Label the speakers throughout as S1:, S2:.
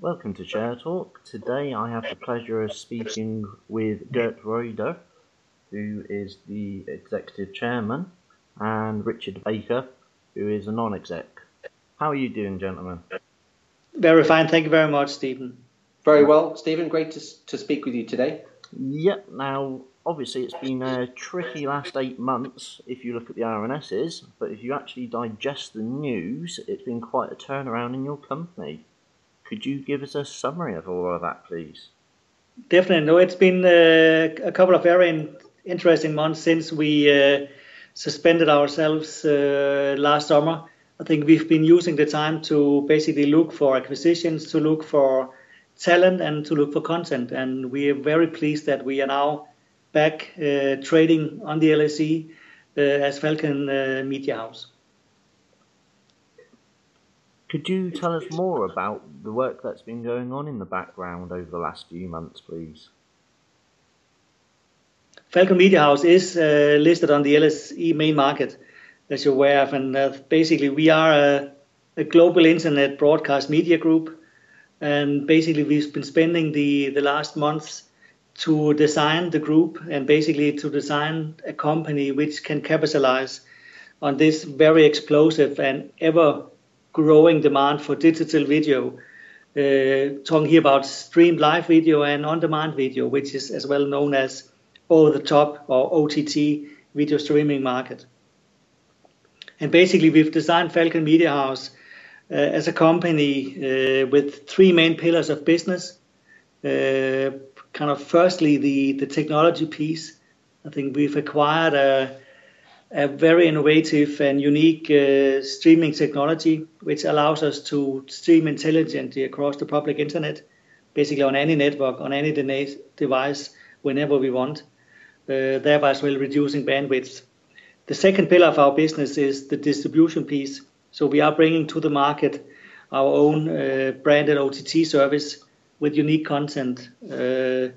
S1: Welcome to Chair Talk. Today I have the pleasure of speaking with Gert Rieder, who is the Executive Chairman, and Richard Baker, who is a non-exec. How are you doing, gentlemen?
S2: Very fine. Thank you very much, Stephen.
S3: Very well, Stephen. Great to, to speak with you today.
S1: Yep. Now, obviously, it's been a tricky last eight months if you look at the RNSs, but if you actually digest the news, it's been quite a turnaround in your company. Could you give us a summary of all of that, please?
S2: Definitely. No, it's been uh, a couple of very interesting months since we uh, suspended ourselves uh, last summer. I think we've been using the time to basically look for acquisitions, to look for talent, and to look for content. And we are very pleased that we are now back uh, trading on the LSE uh, as Falcon uh, Media House.
S1: Could you tell us more about the work that's been going on in the background over the last few months, please?
S2: Falcon Media House is uh, listed on the LSE main market, as you're aware of, and uh, basically we are a, a, global internet broadcast media group, and basically we've been spending the the last months to design the group and basically to design a company which can capitalize on this very explosive and ever growing demand for digital video. Uh, talking here about streamed live video and on-demand video, which is as well known as over-the-top or OTT video streaming market. And basically, we've designed Falcon Media House uh, as a company uh, with three main pillars of business. Uh, kind of firstly, the, the technology piece. I think we've acquired a, a very innovative and unique uh, streaming technology, which allows us to stream intelligently across the public internet, basically on any network, on any de- device, whenever we want, uh, thereby as well reducing bandwidth. The second pillar of our business is the distribution piece. So we are bringing to the market our own uh, branded OTT service with unique content uh,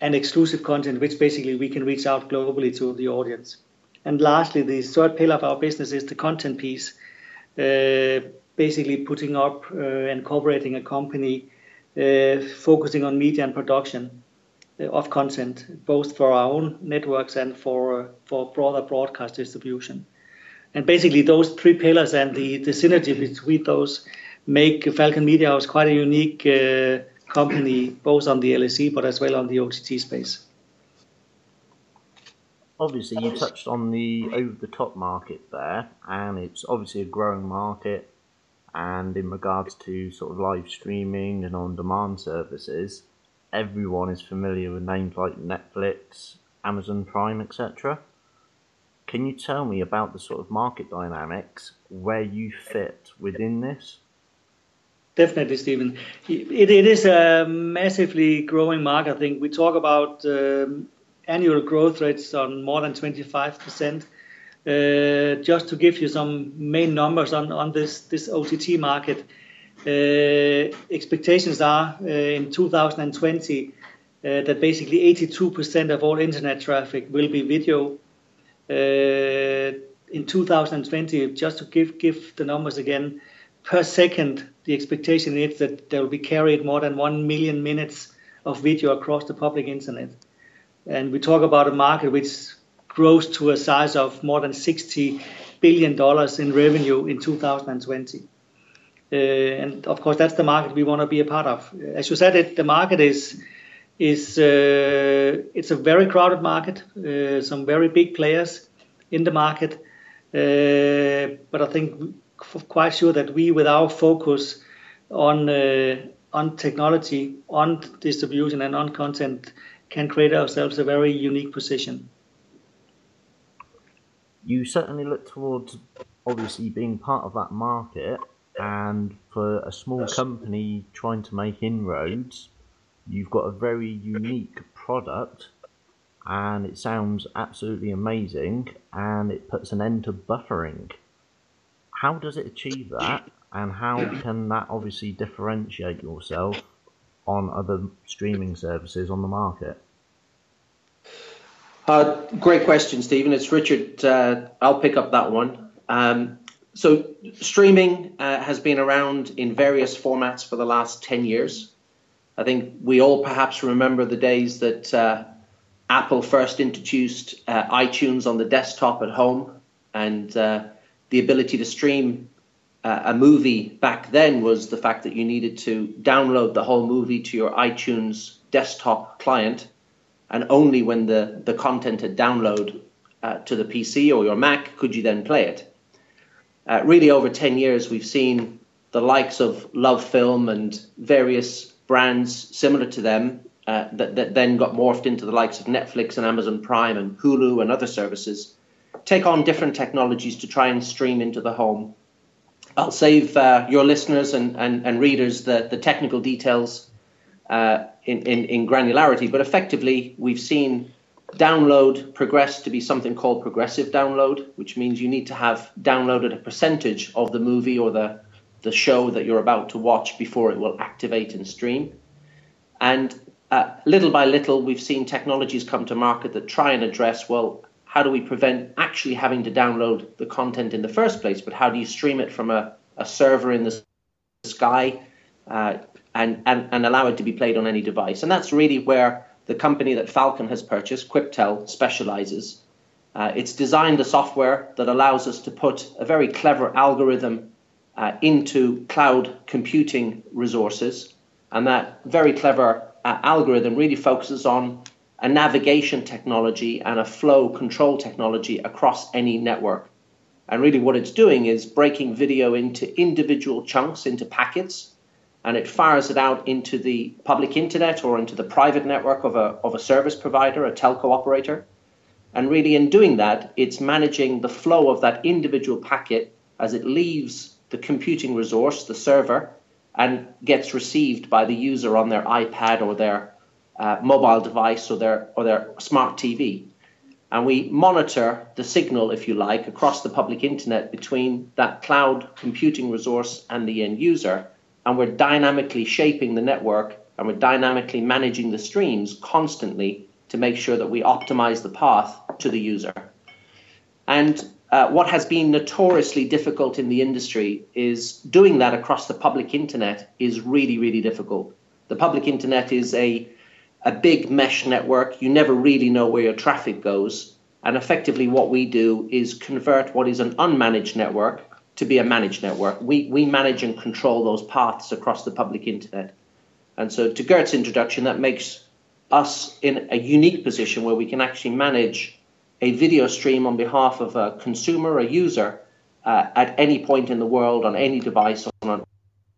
S2: and exclusive content, which basically we can reach out globally to the audience. And lastly, the third pillar of our business is the content piece, uh, basically putting up uh, and cooperating a company uh, focusing on media and production of content, both for our own networks and for for broader broadcast distribution. And basically, those three pillars and the, the synergy between those make Falcon Media House quite a unique uh, company both on the LSE but as well on the OTT space.
S1: Obviously, you touched on the over the top market there, and it's obviously a growing market. And in regards to sort of live streaming and on demand services, everyone is familiar with names like Netflix, Amazon Prime, etc. Can you tell me about the sort of market dynamics where you fit within this?
S2: Definitely, Stephen. It, it is a massively growing market. I think we talk about um, annual growth rates on more than 25%. Uh, just to give you some main numbers on, on this, this OTT market, uh, expectations are uh, in 2020 uh, that basically 82% of all internet traffic will be video. Uh, in 2020, just to give, give the numbers again, per second, the expectation is that there will be carried more than 1 million minutes of video across the public internet. And we talk about a market which grows to a size of more than 60 billion dollars in revenue in 2020. Uh, and of course, that's the market we want to be a part of. As you said, it, the market is is uh, it's a very crowded market. Uh, some very big players in the market, uh, but I think quite sure that we, with our focus on uh, on technology, on distribution, and on content, can create ourselves a very unique position.
S1: You certainly look towards obviously being part of that market, and for a small company trying to make inroads, you've got a very unique product, and it sounds absolutely amazing, and it puts an end to buffering. How does it achieve that, and how can that obviously differentiate yourself on other streaming services on the market?
S3: Uh, great question, Stephen. It's Richard. Uh, I'll pick up that one. Um, so streaming uh, has been around in various formats for the last 10 years. I think we all perhaps remember the days that uh, Apple first introduced uh, iTunes on the desktop at home, and uh, the ability to stream uh, a movie back then was the fact that you needed to download the whole movie to your iTunes desktop client, and only when the, the content had downloaded uh, to the PC or your Mac could you then play it. Uh, really, over 10 years, we've seen the likes of Love Film and various brands similar to them uh, that, that then got morphed into the likes of Netflix and Amazon Prime and Hulu and other services take on different technologies to try and stream into the home. I'll save uh, your listeners and, and, and readers the, the technical details uh, in, in, in granularity, but effectively, we've seen download progress to be something called progressive download, which means you need to have downloaded a percentage of the movie or the, the show that you're about to watch before it will activate and stream. And uh, little by little, we've seen technologies come to market that try and address well, how do we prevent actually having to download the content in the first place, but how do you stream it from a, a server in the sky uh, and, and, and allow it to be played on any device? And that's really where the company that Falcon has purchased, Quiptel, specializes. Uh, it's designed a software that allows us to put a very clever algorithm uh, into cloud computing resources. And that very clever uh, algorithm really focuses on a navigation technology and a flow control technology across any network. And really, what it's doing is breaking video into individual chunks, into packets, and it fires it out into the public internet or into the private network of a, of a service provider, a telco operator. And really, in doing that, it's managing the flow of that individual packet as it leaves the computing resource, the server, and gets received by the user on their iPad or their uh, mobile device or their or their smart TV. And we monitor the signal, if you like, across the public internet between that cloud computing resource and the end user. And we're dynamically shaping the network and we're dynamically managing the streams constantly to make sure that we optimize the path to the user. And uh, what has been notoriously difficult in the industry is doing that across the public internet is really, really difficult. The public internet is a, a big mesh network. You never really know where your traffic goes. And effectively, what we do is convert what is an unmanaged network to be a managed network. We, we manage and control those paths across the public internet. And so, to Gert's introduction, that makes us in a unique position where we can actually manage a video stream on behalf of a consumer, a user, uh, at any point in the world, on any device, on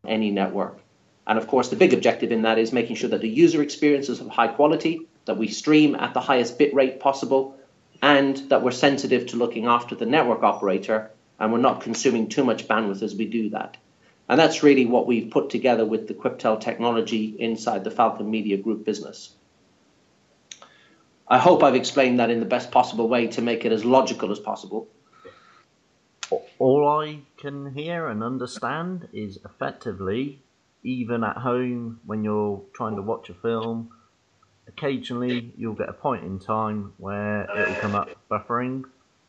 S3: any network. And of course, the big objective in that is making sure that the user experience is of high quality, that we stream at the highest bit rate possible, and that we're sensitive to looking after the network operator and we're not consuming too much bandwidth as we do that. And that's really what we've put together with the Quiptel technology inside the Falcon Media Group business. I hope I've explained that in the best possible way to make it as logical as possible.
S1: All I can hear and understand is effectively, even at home when you're trying to watch a film, occasionally you'll get a point in time where it'll come up buffering,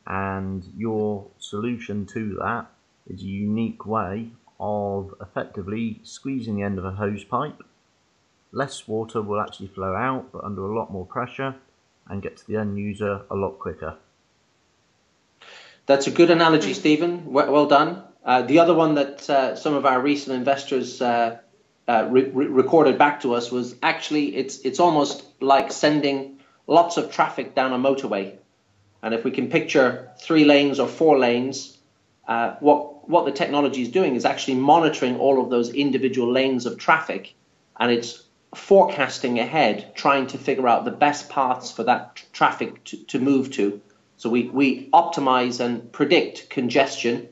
S1: and your solution to that is a unique way of effectively squeezing the end of a hose pipe. Less water will actually flow out, but under a lot more pressure, and get to the end user a lot quicker.
S3: That's a good analogy, Stephen. Well, done. Uh, the other one that uh, some of our recent investors uh, uh re- re- recorded back to us was actually it's it's almost like sending lots of traffic down a motorway, and if we can picture three lanes or four lanes, uh, what what the technology is doing is actually monitoring all of those individual lanes of traffic, and it's forecasting ahead, trying to figure out the best paths for that traffic to, to move to. So we, we optimize and predict congestion.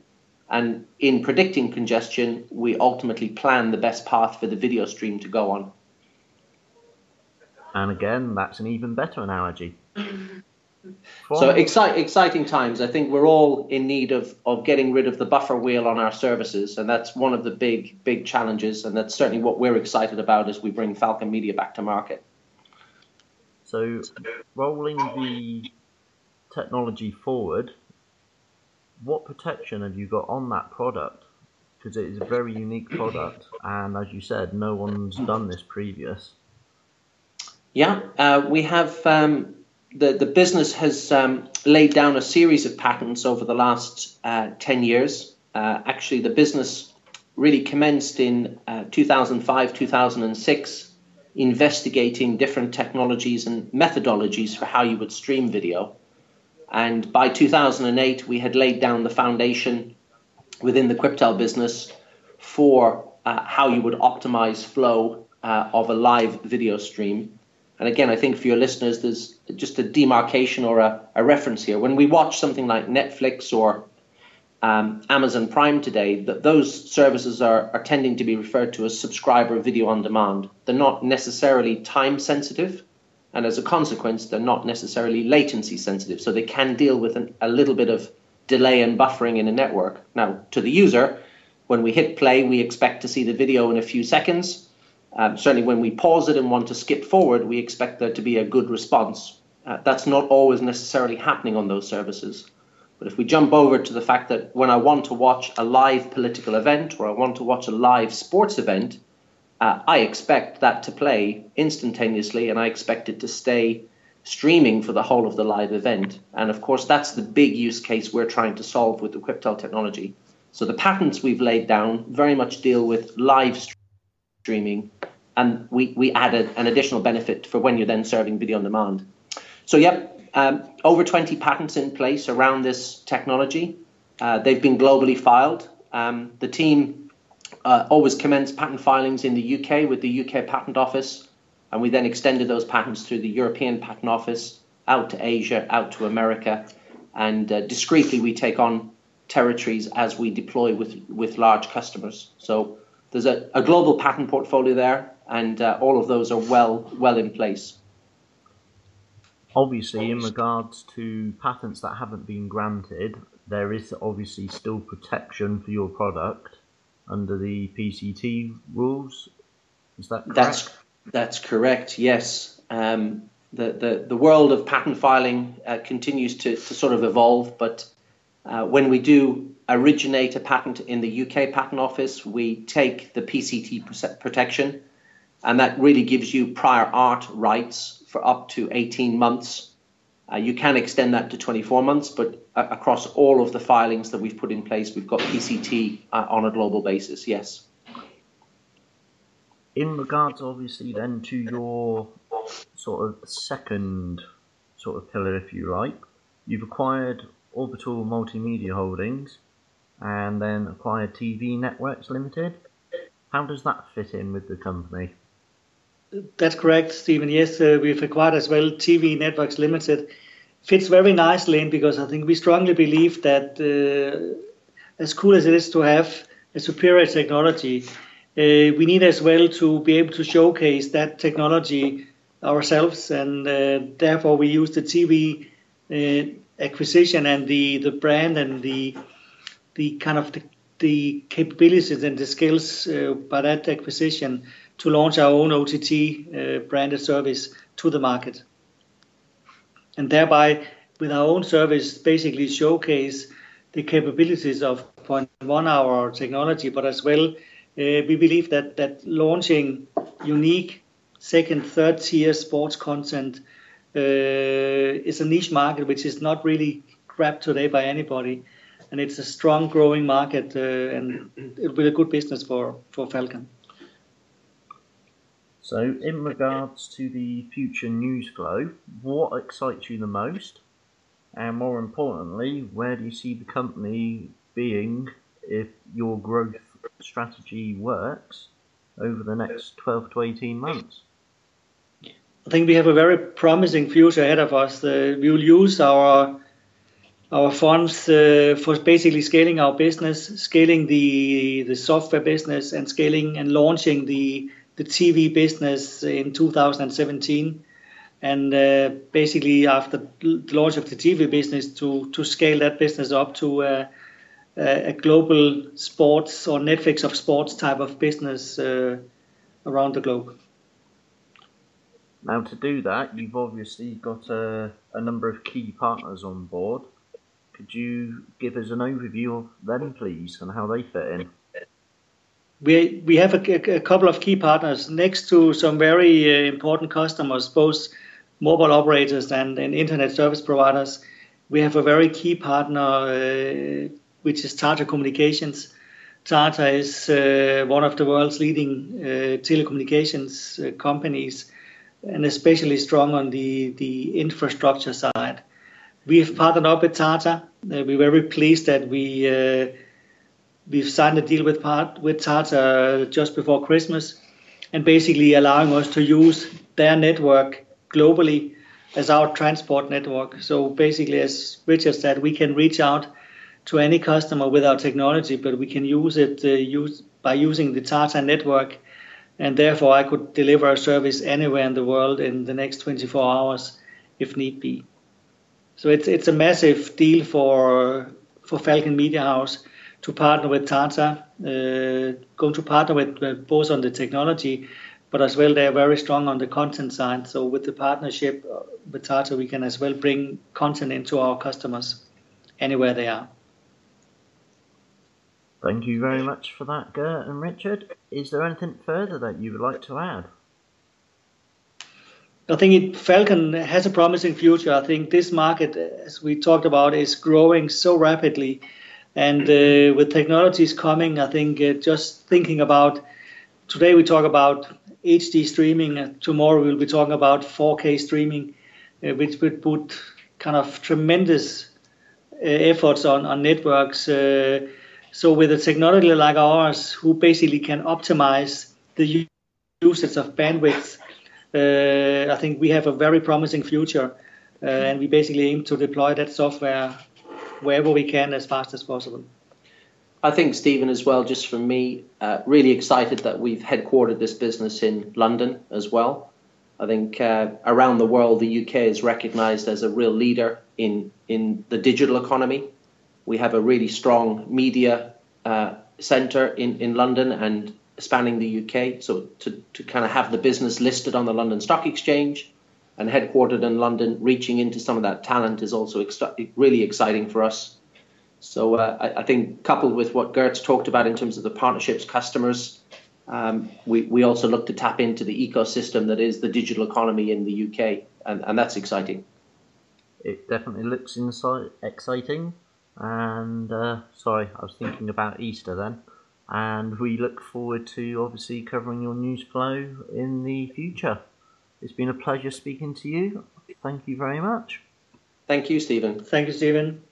S3: And in predicting congestion, we ultimately plan the best path for the video stream to go on.
S1: And again, that's an even better analogy.
S3: So excite, exciting times. I think we're all in need of, of getting rid of the buffer wheel on our services, and that's one of the big big challenges, and that's certainly what we're excited about as we bring Falcon Media back to market.
S1: So, rolling the technology forward, what protection have you got on that product? Because it is a very unique product, and as you said, no one's done this previous.
S3: Yeah, uh, we have um, the the business has um, laid down a series of patents over the last uh, ten years. Uh, actually, the business really commenced in uh, 2005, 2006, investigating different technologies and methodologies for how you would stream video. And by 2008, we had laid down the foundation within the Quiptel business for uh, how you would optimize flow uh, of a live video stream. And again, I think for your listeners, there's just a demarcation or a, a reference here. When we watch something like Netflix or um, Amazon Prime today, that those services are, are tending to be referred to as subscriber video on demand. They're not necessarily time sensitive, and as a consequence, they're not necessarily latency sensitive. So they can deal with an, a little bit of delay and buffering in a network. Now, to the user, when we hit play, we expect to see the video in a few seconds. Um, certainly, when we pause it and want to skip forward, we expect there to be a good response. Uh, that's not always necessarily happening on those services. But if we jump over to the fact that when I want to watch a live political event or I want to watch a live sports event, uh, I expect that to play instantaneously and I expect it to stay streaming for the whole of the live event. And of course, that's the big use case we're trying to solve with the Quiptel technology. So the patents we've laid down very much deal with live streaming, and we, we added an additional benefit for when you're then serving video on demand. So, yep, um, over 20 patents in place around this technology. Uh, they've been globally filed. Um, the team uh, always commenced patent filings in the UK with the UK Patent Office, and we then extended those patents through the European Patent Office out to Asia, out to America, and uh, discreetly we take on territories as we deploy with with large customers. So there's a, a global patent portfolio there, and uh, all of those are well well in place.
S1: Obviously, in regards to patents that haven't been granted, there is obviously still protection for your product under the PCT rules. Is that correct?
S3: That's that's correct. Yes. Um, the, the the world of patent filing uh, continues to, to sort of evolve, but uh, when we do originate a patent in the UK Patent Office, we take the PCT protection, and that really gives you prior art rights for up to 18 months uh, you can extend that to 24 months, but uh, across all of the filings that we've put in place, we've got PCT uh, on a global basis, yes.
S1: In regards, obviously, then to your sort of second sort of pillar, if you like, you've acquired Orbital Multimedia Holdings and then acquired TV Networks Limited. How does that fit in with the company?
S2: That's correct, Stephen. Yes, uh, we've acquired as well TV Networks Limited. Fits very nicely in because I think we strongly believe that uh, as cool as it is to have a superior technology, uh, we need as well to be able to showcase that technology ourselves, and uh, therefore we use the TV uh, acquisition and the, the brand and the the kind of the, the capabilities and the skills uh, by that acquisition to launch our own OTT uh, branded service to the market. And thereby, with our own service, basically showcase the capabilities of point one hour technology, but as well, uh, we believe that, that launching unique second, third tier sports content uh, is a niche market which is not really grabbed today by anybody. And it's a strong growing market uh, and it'll be a good business for, for Falcon.
S1: So, in regards to the future news flow, what excites you the most? And more importantly, where do you see the company being if your growth strategy works over the next 12 to 18 months?
S2: I think we have a very promising future ahead of us. Uh, we will use our our funds uh, for basically scaling our business, scaling the the software business, and scaling and launching the the TV business in 2017 and uh, basically after the launch of the TV business to to scale that business up to uh, a global sports or Netflix of sports type of business uh, around the globe.
S1: Now, to do that, you've obviously got a, a number of key partners on board. Could you give us an overview of them, please, and how they fit in?
S2: We, we have a, a couple of key partners next to some very uh, important customers, both mobile operators and, and internet service providers. We have a very key partner, uh, which is Tata Communications. Tata is uh, one of the world's leading uh, telecommunications uh, companies and especially strong on the, the infrastructure side. We've partnered up with Tata. Uh, we're very pleased that we we've signed a deal with part, with Tata just before Christmas, and basically allowing us to use their network globally as our transport network. So basically, as Richard said, we can reach out to any customer with our technology, but we can use it uh, use, by using the Tata network, and therefore I could deliver a service anywhere in the world in the next 24 hours if need be. So it's it's a massive deal for for Falcon Media House to partner with Tata, uh, going to partner with uh, both on the technology, but as well they are very strong on the content side. So with the partnership uh, with Tata, we can as well bring content into our customers anywhere they are.
S1: Thank you very much for that, Gert and Richard. Is there anything further that you would like to add?
S2: I think it, Falcon has a promising future. I think this market, as we talked about, is growing so rapidly. And uh, with technologies coming, I think uh, just thinking about today we talk about HD streaming. Tomorrow we'll be talking about 4K streaming, uh, which would put kind of tremendous uh, efforts on, on networks. Uh, so with a technology like ours, who basically can optimize the usage of bandwidth uh, I think we have a very promising future, and we basically aim to deploy that software wherever we can as fast as possible.
S3: I think, Stephen, as well, just from me, uh, really excited that we've headquartered this business in London as well. I think uh, around the world, the UK is recognized as a real leader in, in the digital economy. We have a really strong media uh, center in, in London, and spanning the UK. So to, to kind of have the business listed on the London Stock Exchange and headquartered in London, reaching into some of that talent is also ex- really exciting for us. So uh, I, I, think coupled with what Gert's talked about in terms of the partnerships, customers, um, we, we also look to tap into the ecosystem that is the digital economy in the UK, and, and that's exciting.
S1: It definitely looks exciting. And uh, sorry, I was thinking about Easter then and we look forward to obviously covering your news flow in the future. It's been a pleasure speaking to you. Thank you very much.
S3: Thank you, Stephen.
S2: Thank you, Stephen.